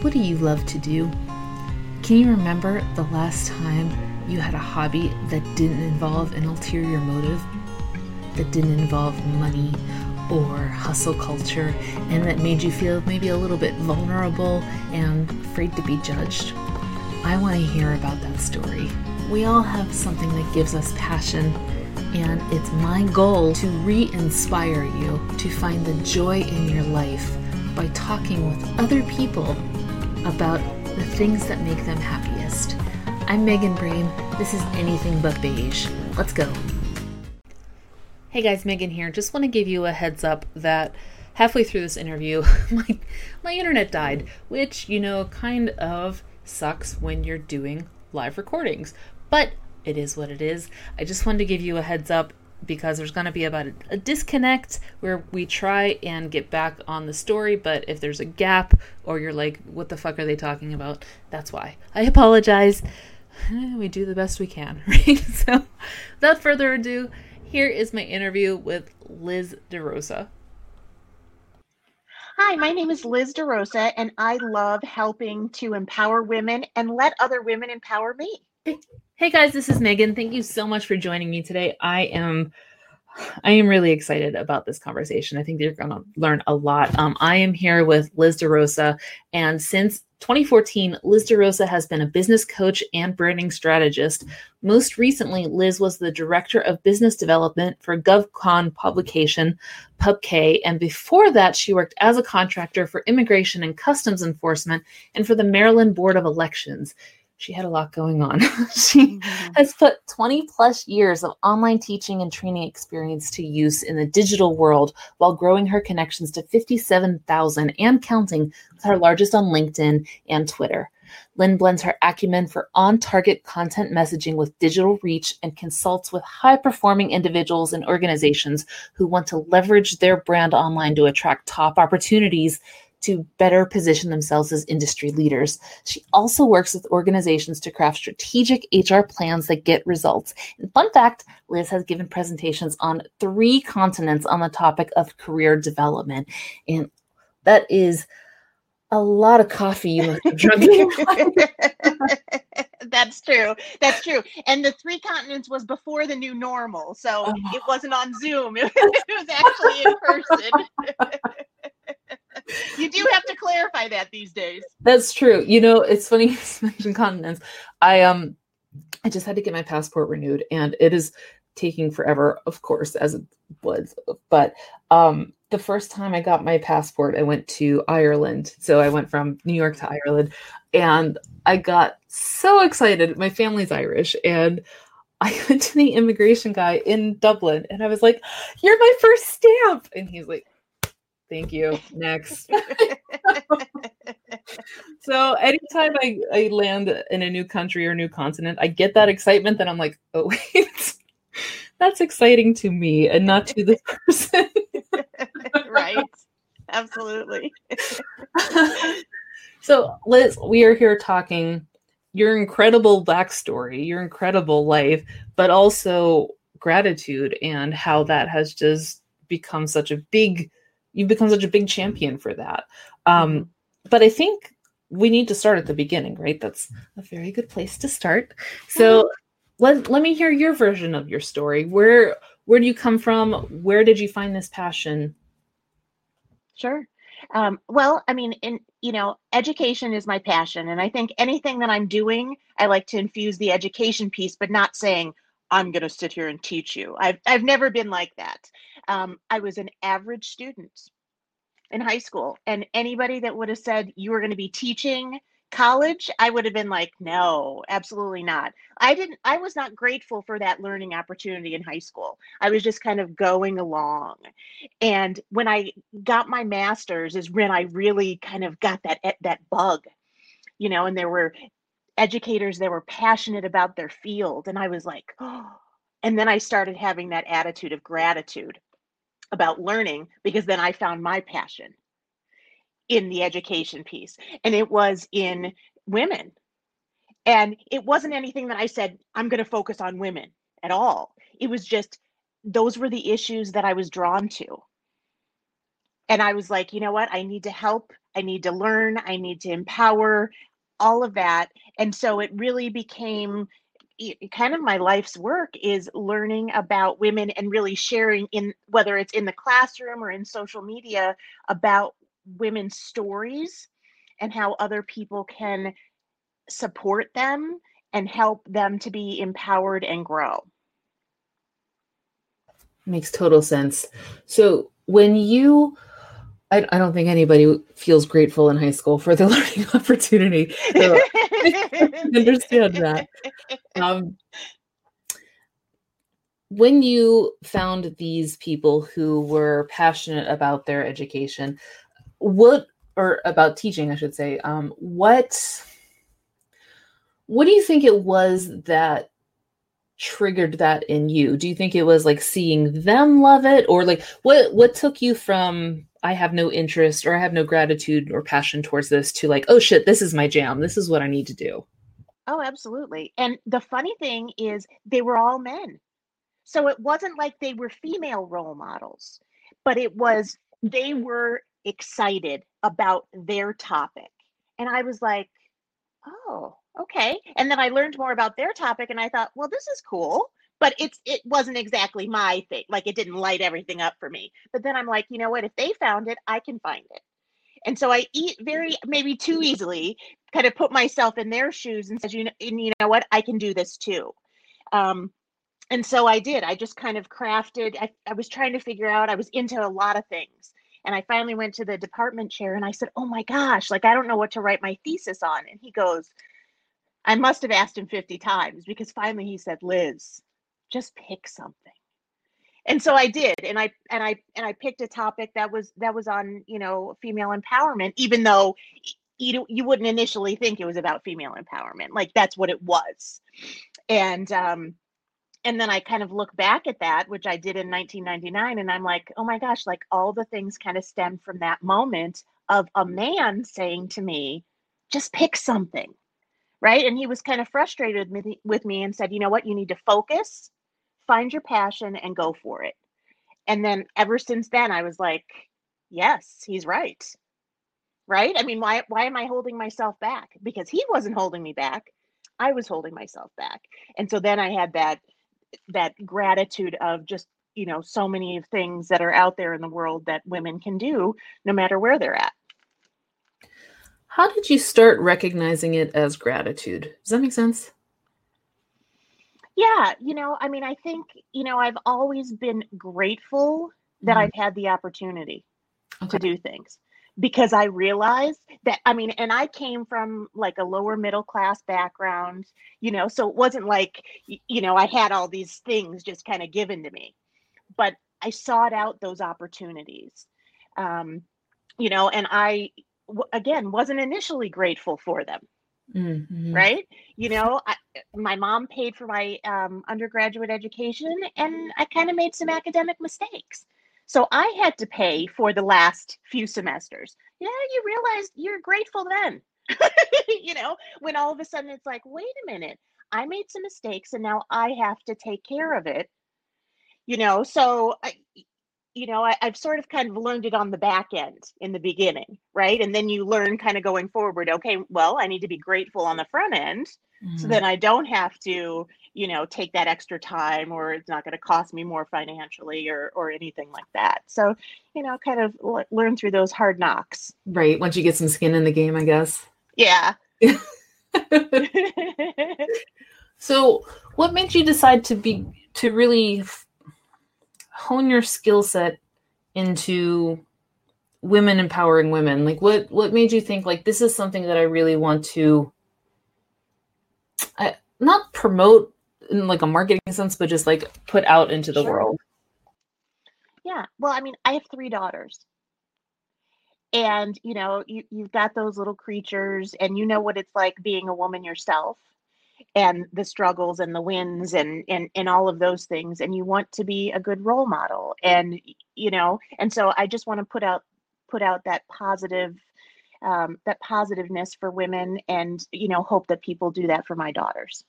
What do you love to do? Can you remember the last time you had a hobby that didn't involve an ulterior motive? That didn't involve money or hustle culture and that made you feel maybe a little bit vulnerable and afraid to be judged? I want to hear about that story. We all have something that gives us passion, and it's my goal to re inspire you to find the joy in your life by talking with other people about the things that make them happiest. I'm Megan Brame. This is Anything But Beige. Let's go. Hey guys, Megan here. Just want to give you a heads up that halfway through this interview, my, my internet died, which, you know, kind of sucks when you're doing live recordings. But it is what it is. I just wanted to give you a heads up because there's going to be about a, a, disconnect where we try and get back on the story, but if there's a gap or you're like, what the fuck are they talking about? That's why. I apologize. We do the best we can, right? So, without further ado, here is my interview with Liz DeRosa. Hi, my name is Liz DeRosa, and I love helping to empower women and let other women empower me. Hey guys, this is Megan. Thank you so much for joining me today. I am I am really excited about this conversation. I think you're going to learn a lot. Um, I am here with Liz DeRosa, and since 2014, Liz DeRosa has been a business coach and branding strategist. Most recently, Liz was the director of business development for GovCon publication PubK, and before that, she worked as a contractor for immigration and customs enforcement and for the Maryland Board of Elections she had a lot going on. she mm-hmm. has put 20 plus years of online teaching and training experience to use in the digital world while growing her connections to 57,000 and counting with her largest on LinkedIn and Twitter. Lynn blends her acumen for on target content messaging with digital reach and consults with high performing individuals and organizations who want to leverage their brand online to attract top opportunities to better position themselves as industry leaders. She also works with organizations to craft strategic HR plans that get results. And fun fact Liz has given presentations on three continents on the topic of career development. And that is a lot of coffee you must have drunk. That's true. That's true. And the three continents was before the new normal. So oh. it wasn't on Zoom. It was actually in person you do have to clarify that these days. That's true. You know, it's funny you mentioned continents. I um I just had to get my passport renewed and it is taking forever, of course, as it was. But um the first time I got my passport, I went to Ireland. So I went from New York to Ireland and I got so excited. My family's Irish and I went to the immigration guy in Dublin and I was like, You're my first stamp. And he's like, Thank you. Next. so anytime I, I land in a new country or new continent, I get that excitement that I'm like, oh wait, that's exciting to me and not to the person. right. Absolutely. so Liz, we are here talking your incredible backstory, your incredible life, but also gratitude and how that has just become such a big you've become such a big champion for that. Um, mm-hmm. but I think we need to start at the beginning, right? That's a very good place to start. So mm-hmm. let, let me hear your version of your story. Where where do you come from? Where did you find this passion? Sure. Um, well, I mean, in you know, education is my passion, and I think anything that I'm doing, I like to infuse the education piece, but not saying I'm going to sit here and teach you. I've I've never been like that. Um, I was an average student in high school, and anybody that would have said you were going to be teaching college, I would have been like, no, absolutely not. I didn't. I was not grateful for that learning opportunity in high school. I was just kind of going along, and when I got my master's, is when I really kind of got that that bug you know and there were educators that were passionate about their field. And I was like, oh. And then I started having that attitude of gratitude about learning because then I found my passion in the education piece. And it was in women. And it wasn't anything that I said, I'm going to focus on women at all. It was just those were the issues that I was drawn to. and I was like, you know what? I need to help. I need to learn. I need to empower all of that. And so it really became kind of my life's work is learning about women and really sharing in whether it's in the classroom or in social media about women's stories and how other people can support them and help them to be empowered and grow. Makes total sense. So when you I, I don't think anybody feels grateful in high school for the learning opportunity. So I understand that. Um, when you found these people who were passionate about their education, what or about teaching, I should say, um, what what do you think it was that triggered that in you? Do you think it was like seeing them love it, or like what what took you from I have no interest or I have no gratitude or passion towards this to like, oh shit, this is my jam. This is what I need to do. Oh, absolutely. And the funny thing is, they were all men. So it wasn't like they were female role models, but it was they were excited about their topic. And I was like, oh, okay. And then I learned more about their topic and I thought, well, this is cool but it's it wasn't exactly my thing like it didn't light everything up for me. But then i'm like you know what? If they found it i can find it. And so i eat very maybe too easily kind of put myself in their shoes and says you know and you know what? I can do this too. Um and so i did. I just kind of crafted I, I was trying to figure out i was into a lot of things. And i finally went to the department chair and i said oh my gosh like i don't know what to write my thesis on. And he goes i must have asked him 50 times because finally he said liz just pick something. And so i did and i and i and i picked a topic that was that was on you know female empowerment even though you you wouldn't initially think it was about female empowerment like that's what it was. And um and then i kind of look back at that which i did in 1999 and i'm like oh my gosh like all the things kind of stem from that moment of a man saying to me just pick something right? And he was kind of frustrated with me, with me and said you know what? You need to focus find your passion and go for it. And then ever since then, I was like, yes, he's right. Right? I mean, why why am I holding myself back? Because he wasn't holding me back. I was holding myself back. And so then I had that that gratitude of just, you know, so many things that are out there in the world that women can do no matter where they're at. How did you start recognizing it as gratitude? Does that make sense? Yeah, you know, I mean, I think, you know, I've always been grateful that mm. I've had the opportunity okay. to do things because I realized that, I mean, and I came from like a lower middle class background, you know, so it wasn't like, you know, I had all these things just kind of given to me, but I sought out those opportunities. Um, you know, and I, again, wasn't initially grateful for them. Mm-hmm. Right. You know, I, my mom paid for my um, undergraduate education and I kind of made some academic mistakes. So I had to pay for the last few semesters. Yeah, you realize you're grateful then. you know, when all of a sudden it's like, wait a minute, I made some mistakes and now I have to take care of it. You know, so I, you know, I, have sort of kind of learned it on the back end in the beginning, right? And then you learn kind of going forward, okay, well, I need to be grateful on the front end mm-hmm. so then I don't have to, you know, take that extra time or it's not going to cost me more financially or or anything like that. So, you know, kind of l- learn through those hard knocks. Right. Once you get some skin in the game, I guess. Yeah. so, what made you decide to be to really hone your skill set into women empowering women. Like what what made you think like this is something that i really want to I, not promote in like a marketing sense but just like put out into the sure. world? Yeah. Well i mean i have three daughters. And you know you, you've got those little creatures and you know what it's like being a woman yourself and the struggles and the wins and and and all of those things and you want to be a good role model. And you know and so i just want to put out put out that positive um, that positiveness for women and you know hope that people do that for my daughters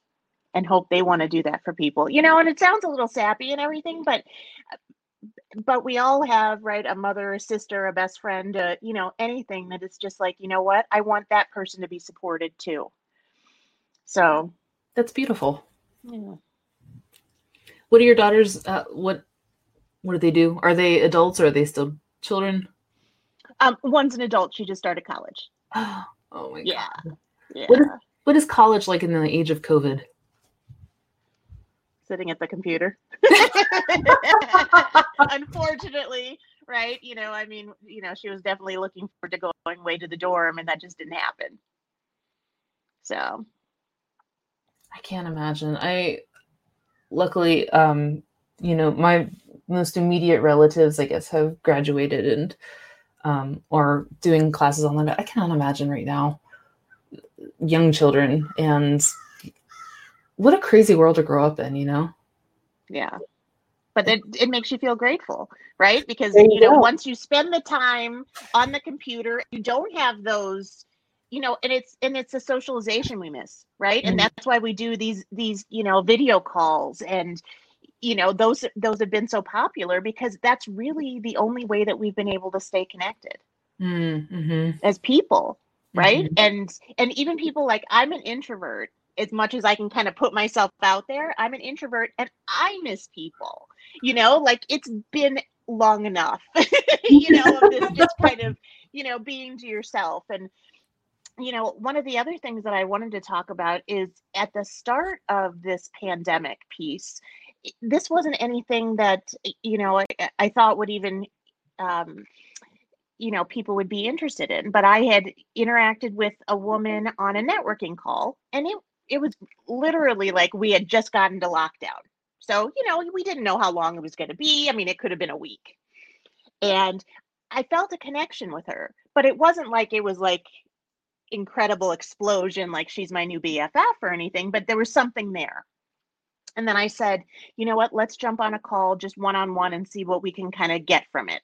and hope they want to do that for people. You know and it sounds a little sappy and everything but but we all have right a mother a sister a best friend uh, you know anything that is just like you know what? I want that person to be supported too. So that's beautiful. Yeah. what are your daughters uh, what what do they do? Are they adults or are they still children? Um one's an adult. She just started college. Oh, my yeah. God. Yeah. What is, what is college like in the age of covid? Sitting at the computer. Unfortunately, right? You know, I mean, you know, she was definitely looking forward to going way to the dorm, and that just didn't happen. So, I can't imagine. I luckily, um, you know, my most immediate relatives, I guess, have graduated and um, or doing classes online. I cannot imagine right now young children and what a crazy world to grow up in, you know? Yeah. But it, it makes you feel grateful, right? Because, you, you know, once you spend the time on the computer, you don't have those, you know, and it's, and it's a socialization we miss, right? Mm-hmm. And that's why we do these, these, you know, video calls and, you know, those, those have been so popular because that's really the only way that we've been able to stay connected mm-hmm. as people right mm-hmm. and and even people like i'm an introvert as much as I can kind of put myself out there, I'm an introvert and I miss people. You know, like it's been long enough, you know, of this just kind of, you know, being to yourself. And, you know, one of the other things that I wanted to talk about is at the start of this pandemic piece, this wasn't anything that, you know, I, I thought would even, um, you know people would be interested in but i had interacted with a woman on a networking call and it it was literally like we had just gotten to lockdown. So, you know, we didn't know how long it was going to be. I mean, it could have been a week. And I felt a connection with her, but it wasn't like it was like incredible explosion, like she's my new BFF or anything, but there was something there. And then I said, you know what, let's jump on a call just one on one and see what we can kind of get from it.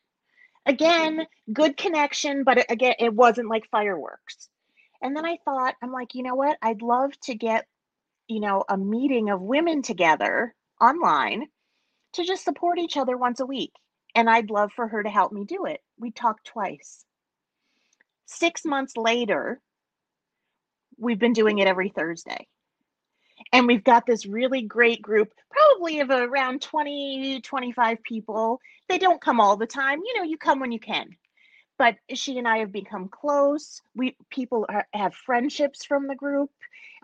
Again, mm-hmm. good connection, but uh, again, it wasn't like fireworks. And then I thought, I'm like, you know what? I'd love to get, you know, a meeting of women together online to just support each other once a week. And I'd love for her to help me do it. We talked twice. Six months later, we've been doing it every Thursday. And we've got this really great group, probably of around 20, 25 people. They don't come all the time. You know, you come when you can but she and I have become close. We people are, have friendships from the group.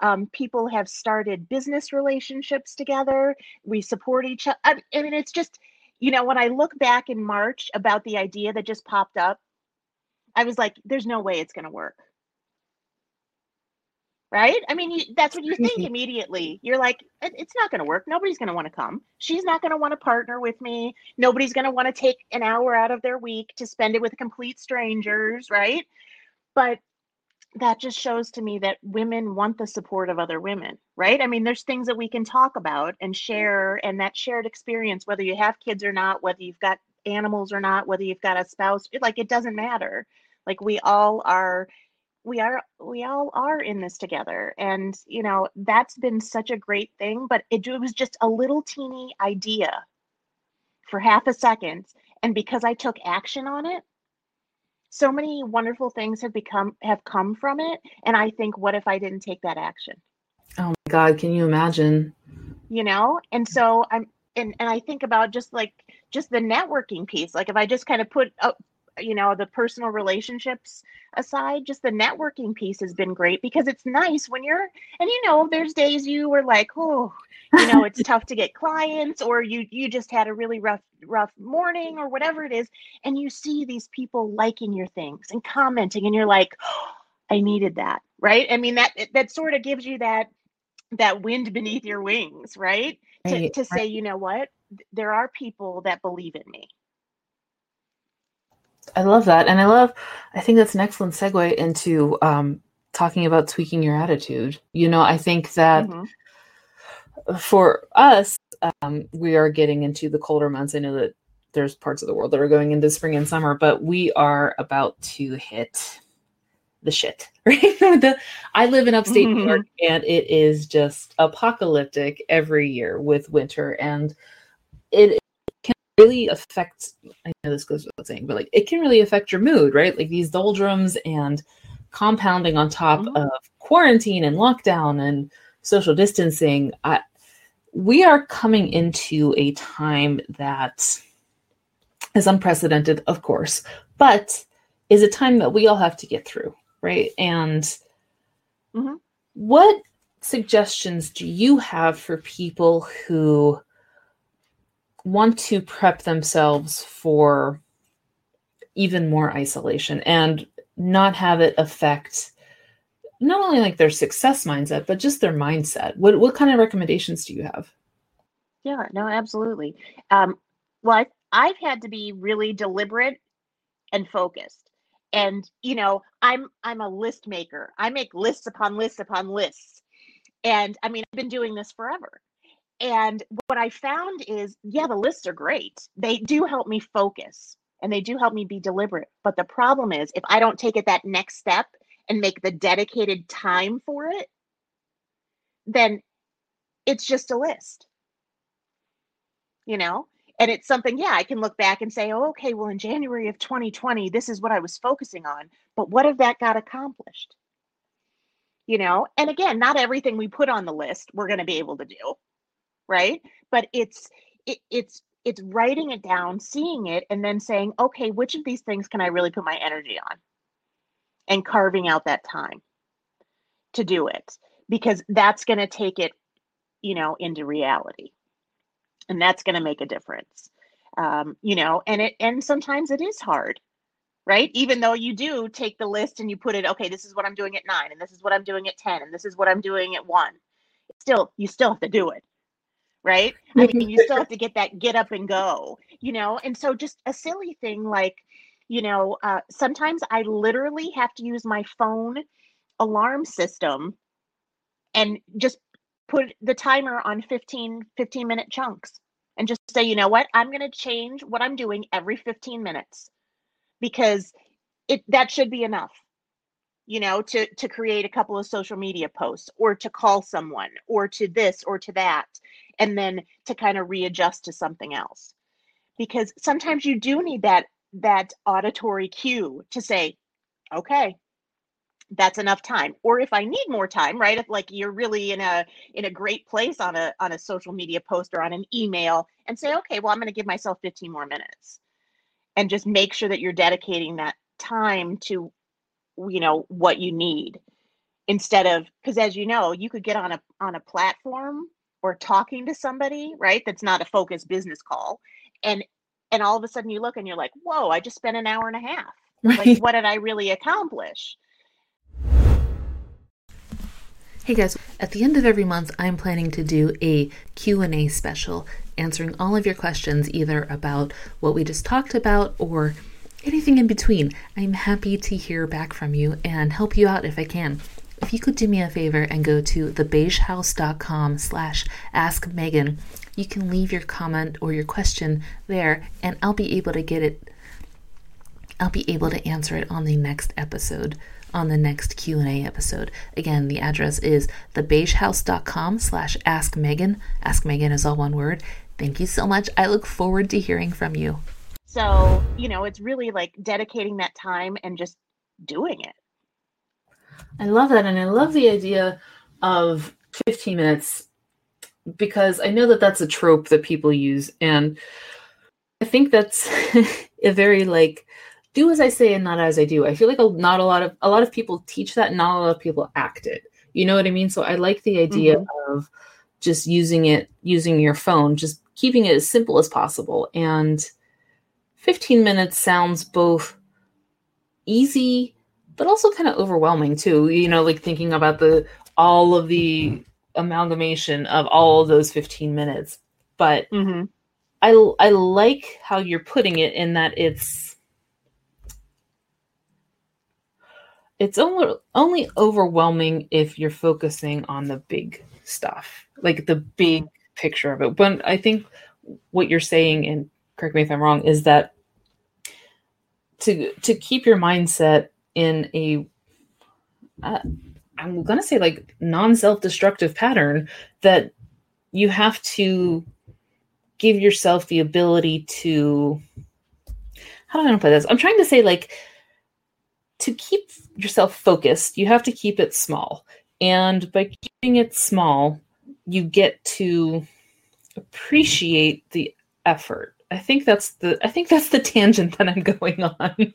Um, people have started business relationships together. We support each other. I mean, it's just you know when I look back in March about the idea that just popped up, I was like, "There's no way it's going to work." Right? I mean, you, that's what you think mm-hmm. immediately. You're like, it's not going to work. Nobody's going to want to come. She's not going to want to partner with me. Nobody's going to want to take an hour out of their week to spend it with complete strangers, right? But that just shows to me that women want the support of other women, right? I mean, there's things that we can talk about and share, and that shared experience, whether you have kids or not, whether you've got animals or not, whether you've got a spouse, like it doesn't matter. Like we all are we are we all are in this together and you know that's been such a great thing but it, it was just a little teeny idea for half a second and because i took action on it so many wonderful things have become have come from it and i think what if i didn't take that action? Oh my god can you imagine? You know and so i'm and, and i think about just like just the networking piece like if i just kind of put up you know the personal relationships aside just the networking piece has been great because it's nice when you're and you know there's days you were like oh you know it's tough to get clients or you you just had a really rough rough morning or whatever it is and you see these people liking your things and commenting and you're like oh, i needed that right? I mean that that sort of gives you that that wind beneath your wings right, right. to, to say you know what? There are people that believe in me I love that. And I love, I think that's an excellent segue into um, talking about tweaking your attitude. You know, I think that mm-hmm. for us, um, we are getting into the colder months. I know that there's parts of the world that are going into spring and summer, but we are about to hit the shit, right? the, I live in upstate mm-hmm. New York and it is just apocalyptic every year with winter. And it really affects i know this goes without saying but like it can really affect your mood right like these doldrums and compounding on top mm-hmm. of quarantine and lockdown and social distancing I, we are coming into a time that is unprecedented of course but is a time that we all have to get through right and mm-hmm. what suggestions do you have for people who want to prep themselves for even more isolation and not have it affect not only like their success mindset but just their mindset. What what kind of recommendations do you have? Yeah no absolutely. Um well I've i've had to be really deliberate and focused. And you know i'm i'm a list maker. I make lists upon lists upon lists. And i mean i've been doing this forever and what I found is, yeah, the lists are great. They do help me focus and they do help me be deliberate. But the problem is, if I don't take it that next step and make the dedicated time for it, then it's just a list. You know? And it's something, yeah, I can look back and say, oh, okay, well, in January of 2020, this is what I was focusing on. But what if that got accomplished? You know? And again, not everything we put on the list we're going to be able to do right? But it's it, it's it's writing it down seeing it and then saying okay which of these things can i really put my energy on? And carving out that time to do it because that's going to take it you know into reality. And that's going to make a difference um, you know and it and sometimes it is hard right? Even though you do take the list and you put it okay this is what i'm doing at nine and this is what i'm doing at 10 and this is what i'm doing at one still you still have to do it right? I mean, you still have to get that get up and go, you know? And so just a silly thing like, you know, uh, sometimes I literally have to use my phone alarm system and just put the timer on 15 15 minute chunks and just say, you know what? I'm going to change what I'm doing every 15 minutes because it that should be enough you know to to create a couple of social media posts or to call someone or to this or to that and then to kind of readjust to something else. Because sometimes you do need that that auditory cue to say okay that's enough time. Or if i need more time right if like you're really in a in a great place on a on a social media post or on an email and say okay well i'm going to give myself 15 more minutes. And just make sure that you're dedicating that time to you know what you need instead of because as you know you could get on a on a platform or talking to somebody, right? That's not a focused business call. And and all of a sudden you look and you're like, whoa, I just spent an hour and a half. Right. Like, what did I really accomplish? Hey guys, at the end of every month, I'm planning to do a Q&A special answering all of your questions either about what we just talked about or anything in between. I'm happy to hear back from you and help you out if I can. If you could do me a favor and go to thebeigehouse.com slash ask Megan, you can leave your comment or your question there and I'll be able to get it I'll be able to answer it on the next episode on the next q&a episode. Again the address is thebeigehouse.com slash ask megan. Ask megan is all one word. Thank you so much. I look forward to hearing from you so you know it's really like dedicating that time and just doing it I love that. And I love the idea of 15 minutes because I know that that's a trope that people use. And I think that's a very like, do as I say and not as I do. I feel like a, not a lot of a lot of people teach that, not a lot of people act it. You know what I mean? So I like the idea mm-hmm. of just using it, using your phone, just keeping it as simple as possible. And 15 minutes sounds both easy but also kind of overwhelming too. You know, like thinking about the all of the amalgamation of all of those 15 minutes. But mm-hmm. I I like how you're putting it in that it's it's only only overwhelming if you're focusing on the big stuff, like the big picture of it. But I think what you're saying, and correct me if I'm wrong, is that to to keep your mindset in a uh, I'm going to say like non self destructive pattern that you have to give yourself the ability to how do I put this? I'm trying to say like to keep yourself focused, you have to keep it small. And by keeping it small, you get to appreciate the effort. I think that's the I think that's the tangent that I'm going on.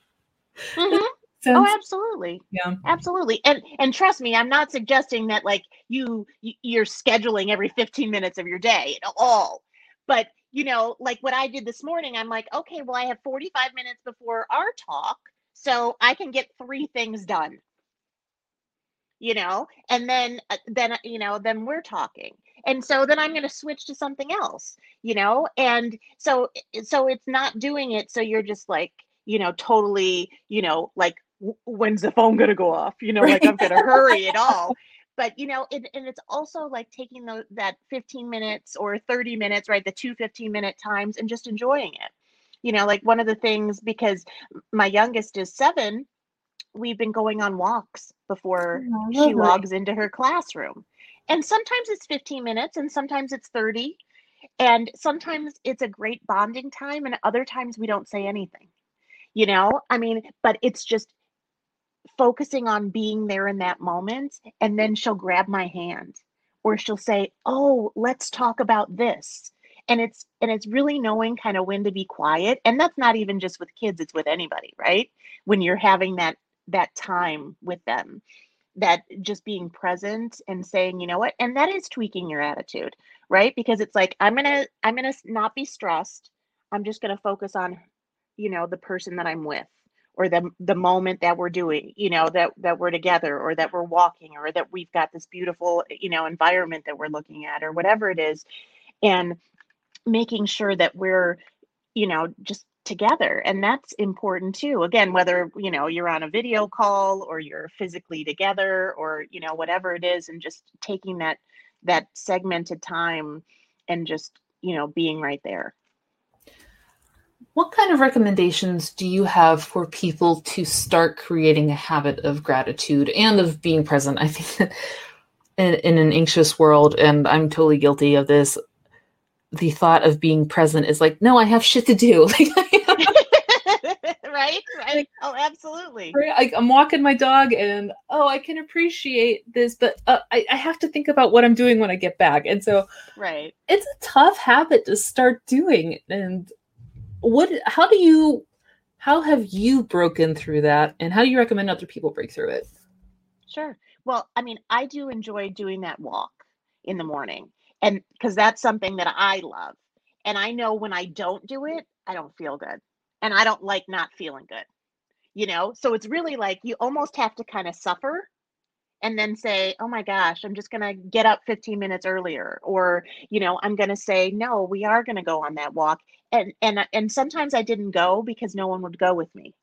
Mm-hmm. Oh, absolutely. Yeah. Absolutely. And and trust me, I'm not suggesting that like you you're scheduling every 15 minutes of your day at all. But, you know, like what I did this morning, I'm like, okay, well I have 45 minutes before our talk, so I can get three things done. You know, and then uh, then you know, then we're talking. And so then I'm going to switch to something else, you know? And so so it's not doing it so you're just like, you know, totally, you know, like when's the phone going to go off? You know, like I'm going to hurry at all. But you know, it, and it's also like taking the, that 15 minutes or 30 minutes, right? The two 15 minute times and just enjoying it. You know, like one of the things because my youngest is seven, we've been going on walks before oh, she logs into her classroom. And sometimes it's 15 minutes and sometimes it's 30. And sometimes it's a great bonding time, and other times we don't say anything. You know, I mean, but it's just focusing on being there in that moment and then she'll grab my hand or she'll say oh let's talk about this and it's and it's really knowing kind of when to be quiet and that's not even just with kids it's with anybody right when you're having that that time with them that just being present and saying you know what? And that is tweaking your attitude right? Because it's like i'm gonna i'm gonna not be stressed. I'm just gonna focus on you know the person that i'm with or the the moment that we're doing you know that that we're together or that we're walking or that we've got this beautiful eh, you know environment that we're looking at or whatever it is and making sure that we're you know just together and that's important too again whether you know you're on a video call or you're physically together or you know whatever it is and just taking that that segmented time and just you know being right there what kind of recommendations do you have for people to start creating a habit of gratitude and of being present? I think in, in an anxious world, and I'm totally guilty of this, the thought of being present is like, no, I have shit to do. right? Oh, absolutely. Like I'm walking my dog, and oh, I can appreciate this, but uh, I, I have to think about what I'm doing when I get back. And so, right, it's a tough habit to start doing, and what how do you how have you broken through that? And how do you recommend other people break through it? Sure. Well i mean i do enjoy doing that walk in the morning and because that's something that i love. And i know when i don't do it i don't feel good. And i don't like not feeling good you know so it's really like you almost have to kind of suffer and then say, oh my gosh, I'm just going to get up 15 minutes earlier. Or, you know, I'm going to say, no, we are going to go on that walk. And, and, and sometimes I didn't go because no one would go with me.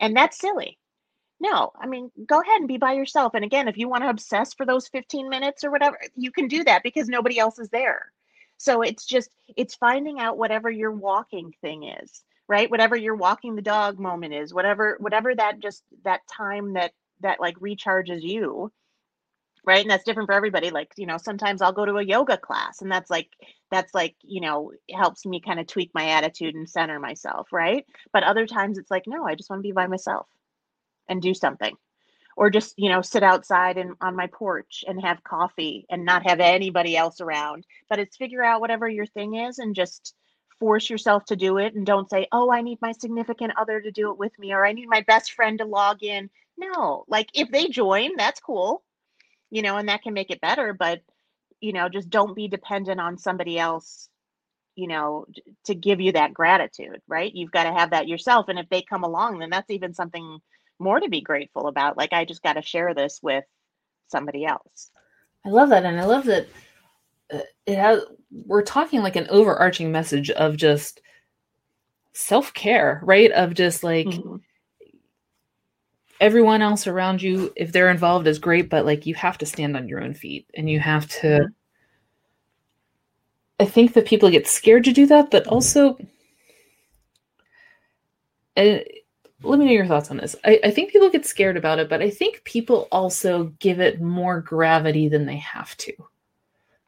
And that's silly. No, I mean, go ahead and be by yourself. And again, if you want to obsess for those 15 minutes or whatever, you can do that because nobody else is there. So it's just, it's finding out whatever your walking thing is, right? Whatever your walking the dog moment is, whatever, whatever that just that time that that like recharges you right? And that's different for everybody like you know sometimes i'll go to a yoga class and that's like that's like you know helps me kind of tweak my attitude and center myself right? But other times it's like no i just want to be by myself and do something. Or just you know sit outside and on my porch and have coffee and not have anybody else around but it's figure out whatever your thing is and just force yourself to do it and don't say oh i need my significant other to do it with me or i need my best friend to log in no, like if they join, that's cool, you know, and that can make it better. But, you know, just don't be dependent on somebody else, you know, to give you that gratitude, right? You've got to have that yourself. And if they come along, then that's even something more to be grateful about. Like, I just got to share this with somebody else. I love that. And I love that it has, we're talking like an overarching message of just self care, right? Of just like, mm-hmm everyone else around you if they're involved is great but like you have to stand on your own feet and you have to mm-hmm. i think that people get scared to do that but also uh, let me know your thoughts on this I, I think people get scared about it but i think people also give it more gravity than they have to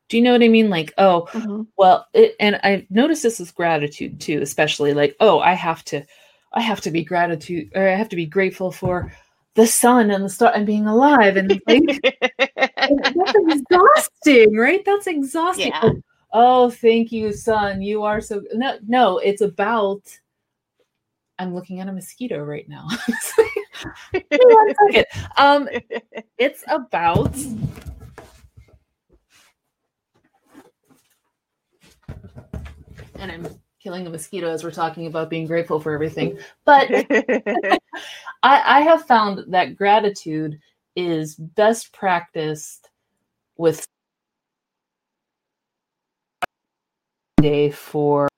Do you know what I mean? Like, oh, mm-hmm. well, it, and I noticed this with gratitude too, especially like, oh, I have to, I have to be gratitude, or I have to be grateful for the sun and the star and being alive, and like, that's exhausting, right? That's exhausting. Yeah. Oh, thank you, sun. You are so no, no. It's about. I'm looking at a mosquito right now. um, it's about and I'm killing a mosquito as we're talking about being grateful for everything. But I, I have found that gratitude is best practiced with day for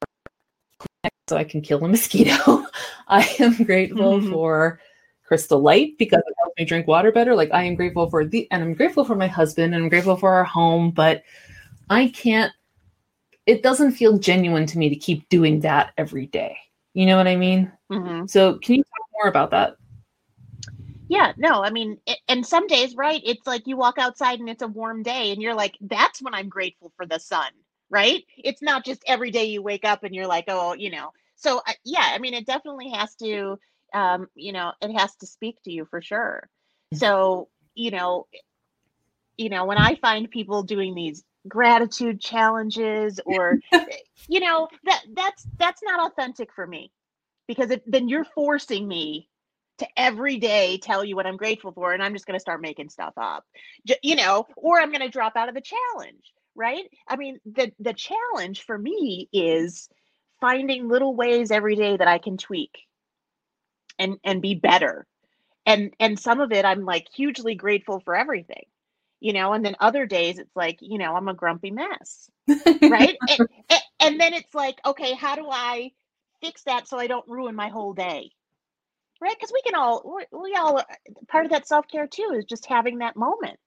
so I can kill a mosquito. I am grateful mm-hmm. for crystal light because it helps me drink water better. Like I am grateful for the and I'm grateful for my husband and I'm grateful for our home, but I can't it doesn't feel genuine to me to keep doing that every day. You know what I mean? Mm-hmm. So, can you talk more about that? Yeah, no, I mean, it, and some days, right? It's like you walk outside and it's a warm day, and you're like, that's when I'm grateful for the sun, right? It's not just every day you wake up and you're like, oh, you know. So, uh, yeah, I mean, it definitely has to, um, you know, it has to speak to you for sure. Mm-hmm. So, you know, you know, when I find people doing these gratitude challenges or you know that that's that's not authentic for me. Because it, then you're forcing me to every day tell you what I'm grateful for and I'm just going to start making stuff up. You know or I'm going to drop out of the challenge right? I mean the the challenge for me is finding little ways every day that I can tweak and and be better. And and some of it I'm like hugely grateful for everything you know and then other days it's like you know i'm a grumpy mess right? And, and, then it's like okay how do i fix that so i don't ruin my whole day? Right? Because we can all we all uh, part of that self-care too is just having that moment.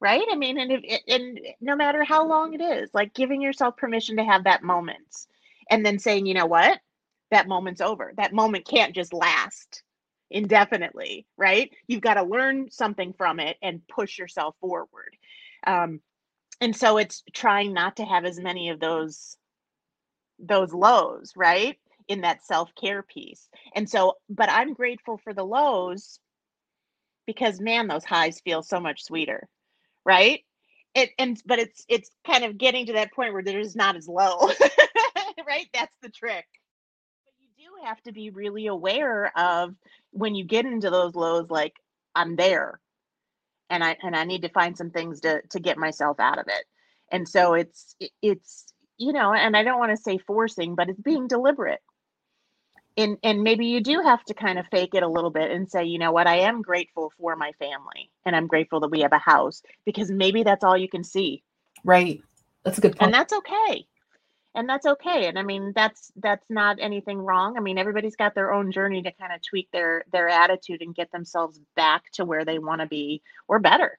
Right? I mean and if, and no matter how long it is like giving yourself permission to have that moment and then saying you know what? That moment's over. That moment can't just last indefinitely, right? You've got to learn something from it and push yourself forward. Um, and so it's trying not to have as many of those those lows, right? In that self-care piece. And so, but I'm grateful for the lows because man, those highs feel so much sweeter, right? It and but it's it's kind of getting to that point where there's not as low. right? That's the trick have to be really aware of when you get into those lows like i'm there and i and i need to find some things to to get myself out of it. And so it's it's you know and i don't want to say forcing but it's being deliberate. And and maybe you do have to kind of fake it a little bit and say you know what? I am grateful for my family and i'm grateful that we have a house because maybe that's all you can see. Right. That's a good point. and that's okay and that's okay and i mean that's that's not anything wrong i mean everybody's got their own journey to kind of tweak their their attitude and get themselves back to where they want to be or better.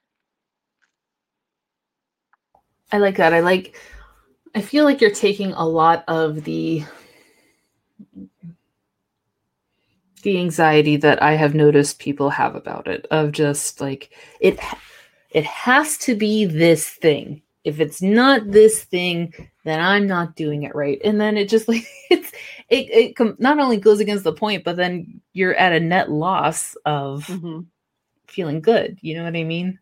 I like that i like i feel like you're taking a lot of the the anxiety that i have noticed people have about it of just like it it has to be this thing if it's not this thing then i'm not doing it right. And then it just like it's it, it com- not only goes against the point but then you're at a net loss of mm-hmm. feeling good. You know what i mean?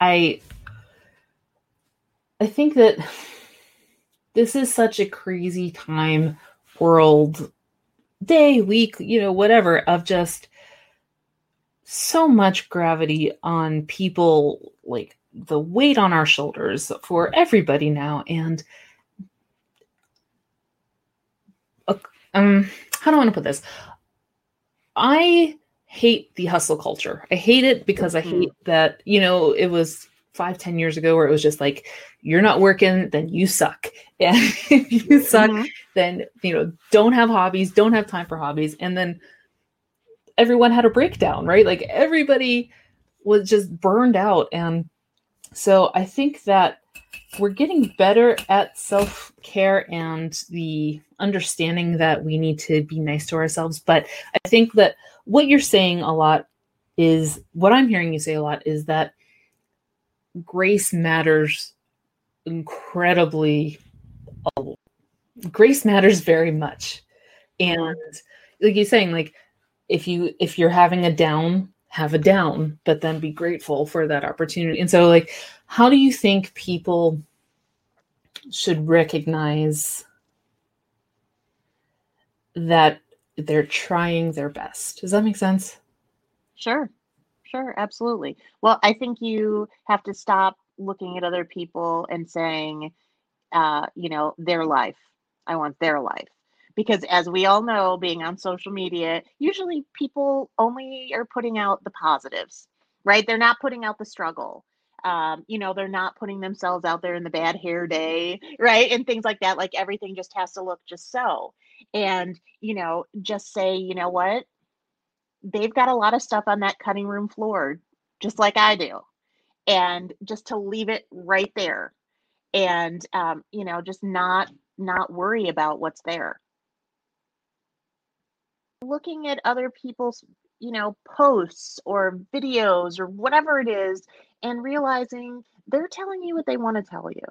I i think that this is such a crazy time world day week you know whatever of just so much gravity on people like the weight on our shoulders for everybody now and uh, um how do i want to put this? I hate the hustle culture. I hate it because i mm-hmm. hate that you know it was five ten years ago where it was just like you're not working then you suck. And if you suck mm-hmm. then you know don't have hobbies don't have time for hobbies and then everyone had a breakdown right? Like everybody was just burned out and so I think that we're getting better at self care and the understanding that we need to be nice to ourselves. But I think that what you're saying a lot is what I'm hearing you say a lot is that grace matters incredibly grace matters very much and like you're saying like if you if you're having a down have a down but then be grateful for that opportunity and so like how do you think people should recognize that they're trying their best does that make sense Sure, sure, absolutely. Well, I think you have to stop looking at other people and saying, uh, you know, their life. I want their life. Because as we all know, being on social media, usually people only are putting out the positives, right? They're not putting out the struggle. Um, you know, they're not putting themselves out there in the bad hair day, right? And things like that. Like everything just has to look just so. And, you know, just say, you know what? they've got a lot of stuff on that cutting room floor, just like I do. And just to leave it right there and um, you know, just not not worry about what's there. Looking at other people's, you know, posts or videos or whatever it is and realizing they're telling you what they want to tell you.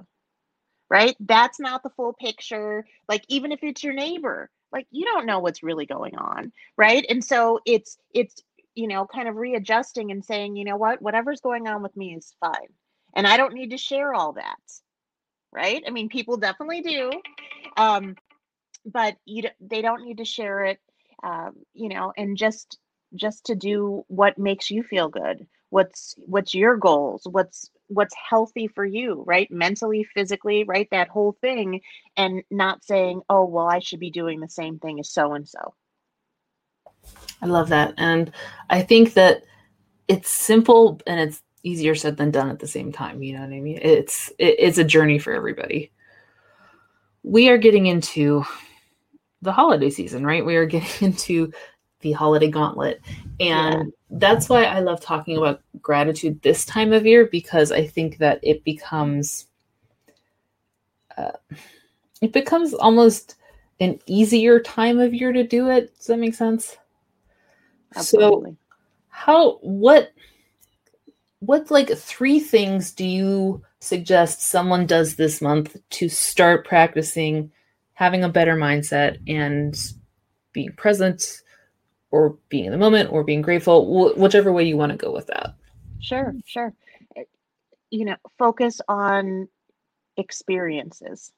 Right? That's not the full picture. Like even if it's your neighbor, like you don't know what's really going on right and so it's it's you know kind of readjusting and saying you know what whatever's going on with me is fine and i don't need to share all that right i mean people definitely do um but you they don't need to share it um you know and just just to do what makes you feel good what's what's your goals what's what's healthy for you, right? Mentally, physically, right? That whole thing. And not saying, oh, well, I should be doing the same thing as so and so. I love that. And I think that it's simple and it's easier said than done at the same time. You know what I mean? It's it, it's a journey for everybody. We are getting into the holiday season, right? We are getting into the holiday gauntlet. And yeah. that's why I love talking about gratitude this time of year because I think that it becomes uh, it becomes almost an easier time of year to do it. Does that make sense? Absolutely. So how what what like three things do you suggest someone does this month to start practicing having a better mindset and being present or being in the moment or being grateful, wh- whichever way you want to go with that. Sure, sure. Eh, you know, focus on experiences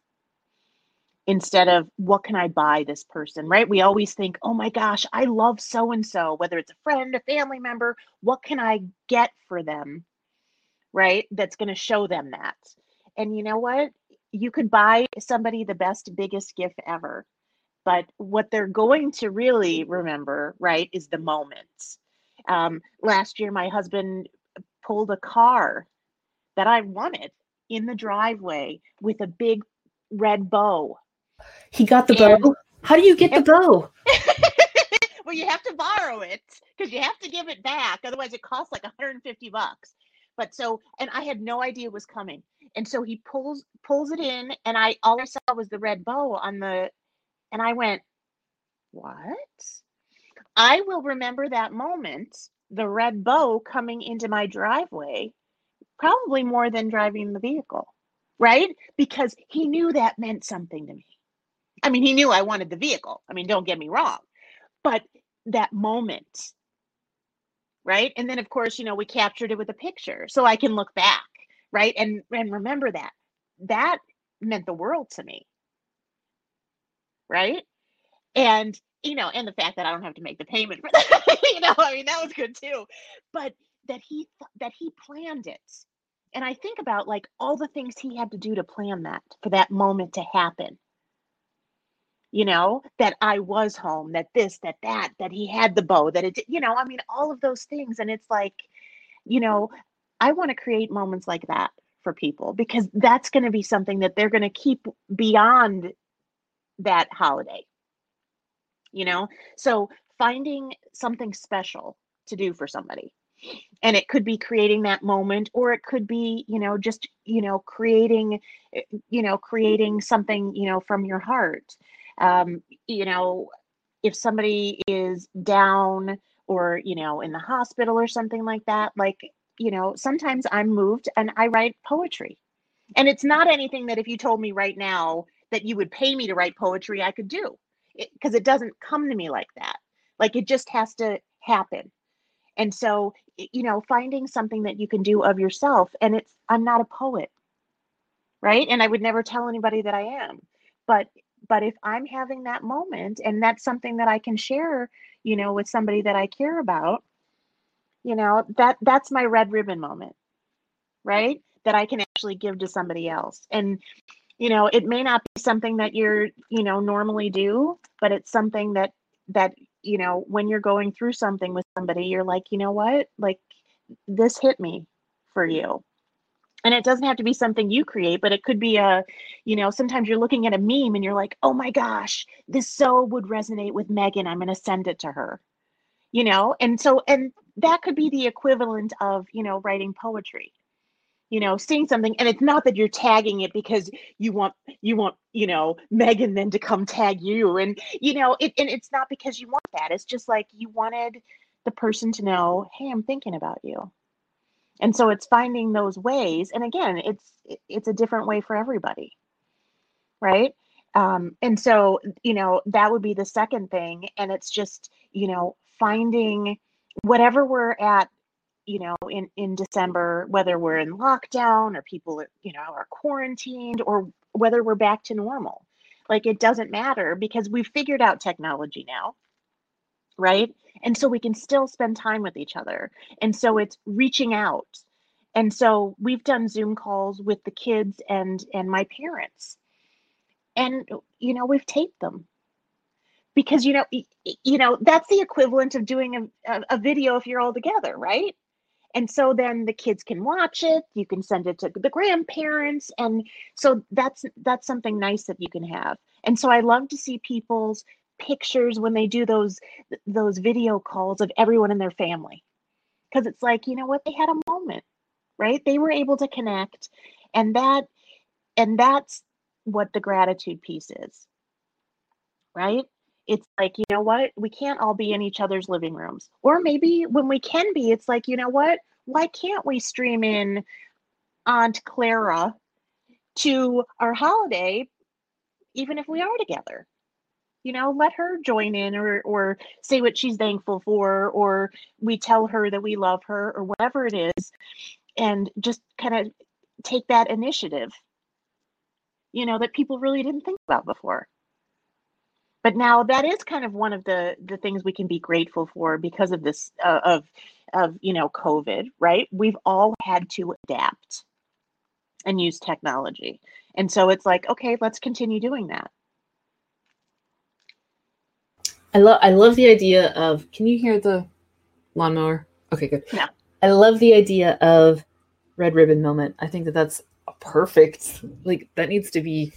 instead of what can I buy this person, right? We always think, oh my gosh, I love so and so, whether it's a friend, a family member, what can I get for them, right? That's going to show them that. And you know what? You could buy somebody the best, biggest gift ever but what they're going to really remember, right, is the moments. Um, last year, my husband pulled a car that I wanted in the driveway with a big red bow. He got the and, bow? How do you get the bow? well, you have to borrow it because you have to give it back. Otherwise, it costs like 150 bucks. But so, and I had no idea it was coming. And so he pulls pulls it in, and I all I saw was the red bow on the and I went, What? I will remember that moment, the red bow coming into my driveway, probably more than driving the vehicle, right? Because he knew that meant something to me. I mean, he knew I wanted the vehicle. I mean, don't get me wrong, but that moment, right? And then, of course, you know, we captured it with a picture so I can look back, right? And and remember that. That meant the world to me right? And you know, and the fact that I don't have to make the payment for that, you know, I mean, that was good too. But that he that he planned it, and I think about like all the things he had to do to plan that for that moment to happen. You know, that I was home, that this, that that, that he had the bow, that it, you know, I mean, all of those things, and it's like, you know, I want to create moments like that for people because that's going to be something that they're going to keep beyond that holiday. You know, so finding something special to do for somebody. And it could be creating that moment, or it could be, you know, just, you know, creating, eh, you know, creating something, you know, from your heart. Um, you know, if somebody is down or, you know, in the hospital or something like that, like, you know, sometimes I'm moved and I write poetry And it's not anything that if you told me right now that you would pay me to write poetry, I could do because it, it doesn't come to me like that. Like it just has to happen. And so, you know, finding something that you can do of yourself. And it's, I'm not a poet, right? And I would never tell anybody that I am. But, but if I'm having that moment and that's something that I can share, you know, with somebody that I care about, you know, that that's my red ribbon moment, right? That I can actually give to somebody else. And, you know, it may not be something that you're, you know, normally do, but it's something that that you know, when you're going through something with somebody, you're like, you know what? Like, this hit me for you. And it doesn't have to be something you create, but it could be a, you know, sometimes you're looking at a meme and you're like, oh my gosh, this so would resonate with Megan. I'm going to send it to her, you know? And so, and that could be the equivalent of, you know, writing poetry you know seeing something and it's not that you're tagging it because you want you want you know megan then to come tag you and you know it and it's not because you want that. It's just like you wanted the person to know hey i'm thinking about you. And so it's finding those ways and again it's it's a different way for everybody right? Um, and so you know that would be the second thing and it's just you know finding whatever we're at you know in in december whether we're in lockdown or people you know are quarantined or whether we're back to normal like it doesn't matter because we've figured out technology now right? And so we can still spend time with each other. And so it's reaching out. And so we've done zoom calls with the kids and and my parents. And you know we've taped them because you know you know that's the equivalent of doing a, a, video if you're all together right? And so then the kids can watch it you can send it to the grandparents and so that's that's something nice that you can have. And so i love to see people's pictures when they do those those video calls of everyone in their family. Because it's like you know what? They had a moment right? They were able to connect and that and that's what the gratitude piece is right it's like, you know what? We can't all be in each other's living rooms. Or maybe when we can be, it's like, you know what? Why can't we stream in Aunt Clara to our holiday, even if we are together? You know, let her join in or or say what she's thankful for, or we tell her that we love her, or whatever it is, and just kind of take that initiative, you know, that people really didn't think about before but now that is kind of one of the the things we can be grateful for because of this uh, of of you know covid right? We've all had to adapt and use technology. And so it's like okay let's continue doing that. I love i love the idea of can you hear the lawnmower? Okay good. Yeah. I love the idea of red ribbon moment. I think that that's a perfect. Like that needs to be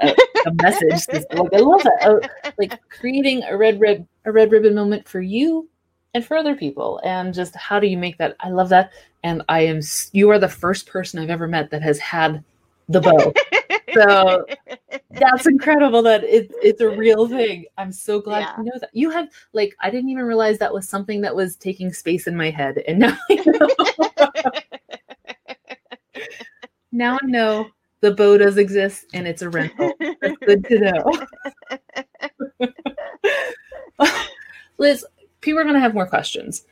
a, a message. like I love that. Uh, like creating a red rib a red ribbon moment for you and for other people, and just how do you make that? I love that, and I am. You are the first person I've ever met that has had the bow. so that's incredible that it, it's a real thing. I'm so glad yeah. you know that. You have like I didn't even realize that was something that was taking space in my head, and now I know. now I know the bow does exist and it's a rental. That's good to know. Liz, people are going to have more questions.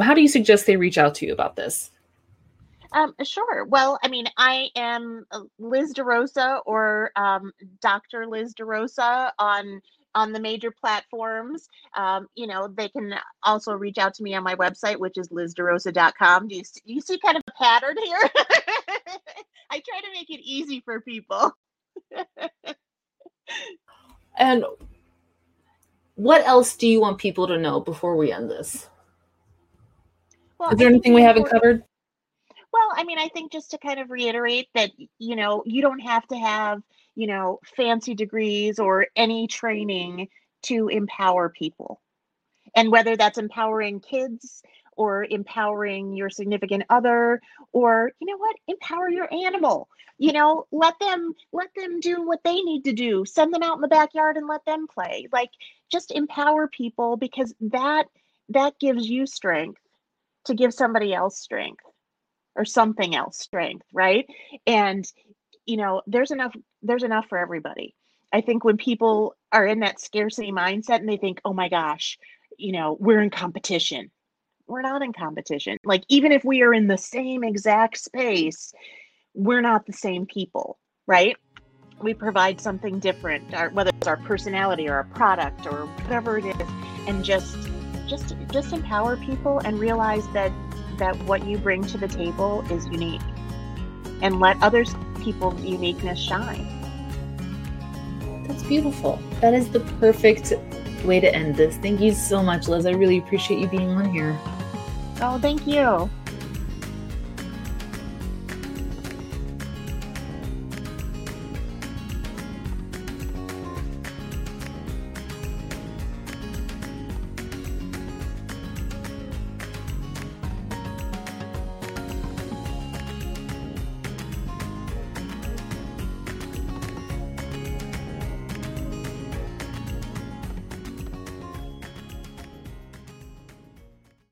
How do you suggest they reach out to you about this? Um, sure. Well, I mean, I am Liz DeRosa or um, Dr. Liz DeRosa on on the major platforms. Um, you know, they can also reach out to me on my website, which is lizderosa.com. Do you, do you see kind of a pattern here? I try to make it easy for people. and what else do you want people to know before we end this? Well, Is there anything we haven't covered? Well, I mean, I think just to kind of reiterate that, you know, you don't have to have, you know, fancy degrees or any training to empower people. And whether that's empowering kids or empowering your significant other or you know what empower your animal. You know let them let them do what they need to do. Send them out in the backyard and let them play. Like just empower people because that that gives you strength to give somebody else strength or something else strength right? And you know there's enough there's enough for everybody. I think when people are in that scarcity mindset and they think oh my gosh you know we're in competition we're not in competition like even if we are in the same exact space we're not the same people right we provide something different our, whether it's our personality or our product or whatever it is and just just just empower people and realize that that what you bring to the table is unique and let other people's uniqueness shine. That's beautiful. That is the perfect way to end this. Thank you so much, Liz. I really appreciate you being on here. Oh, thank you.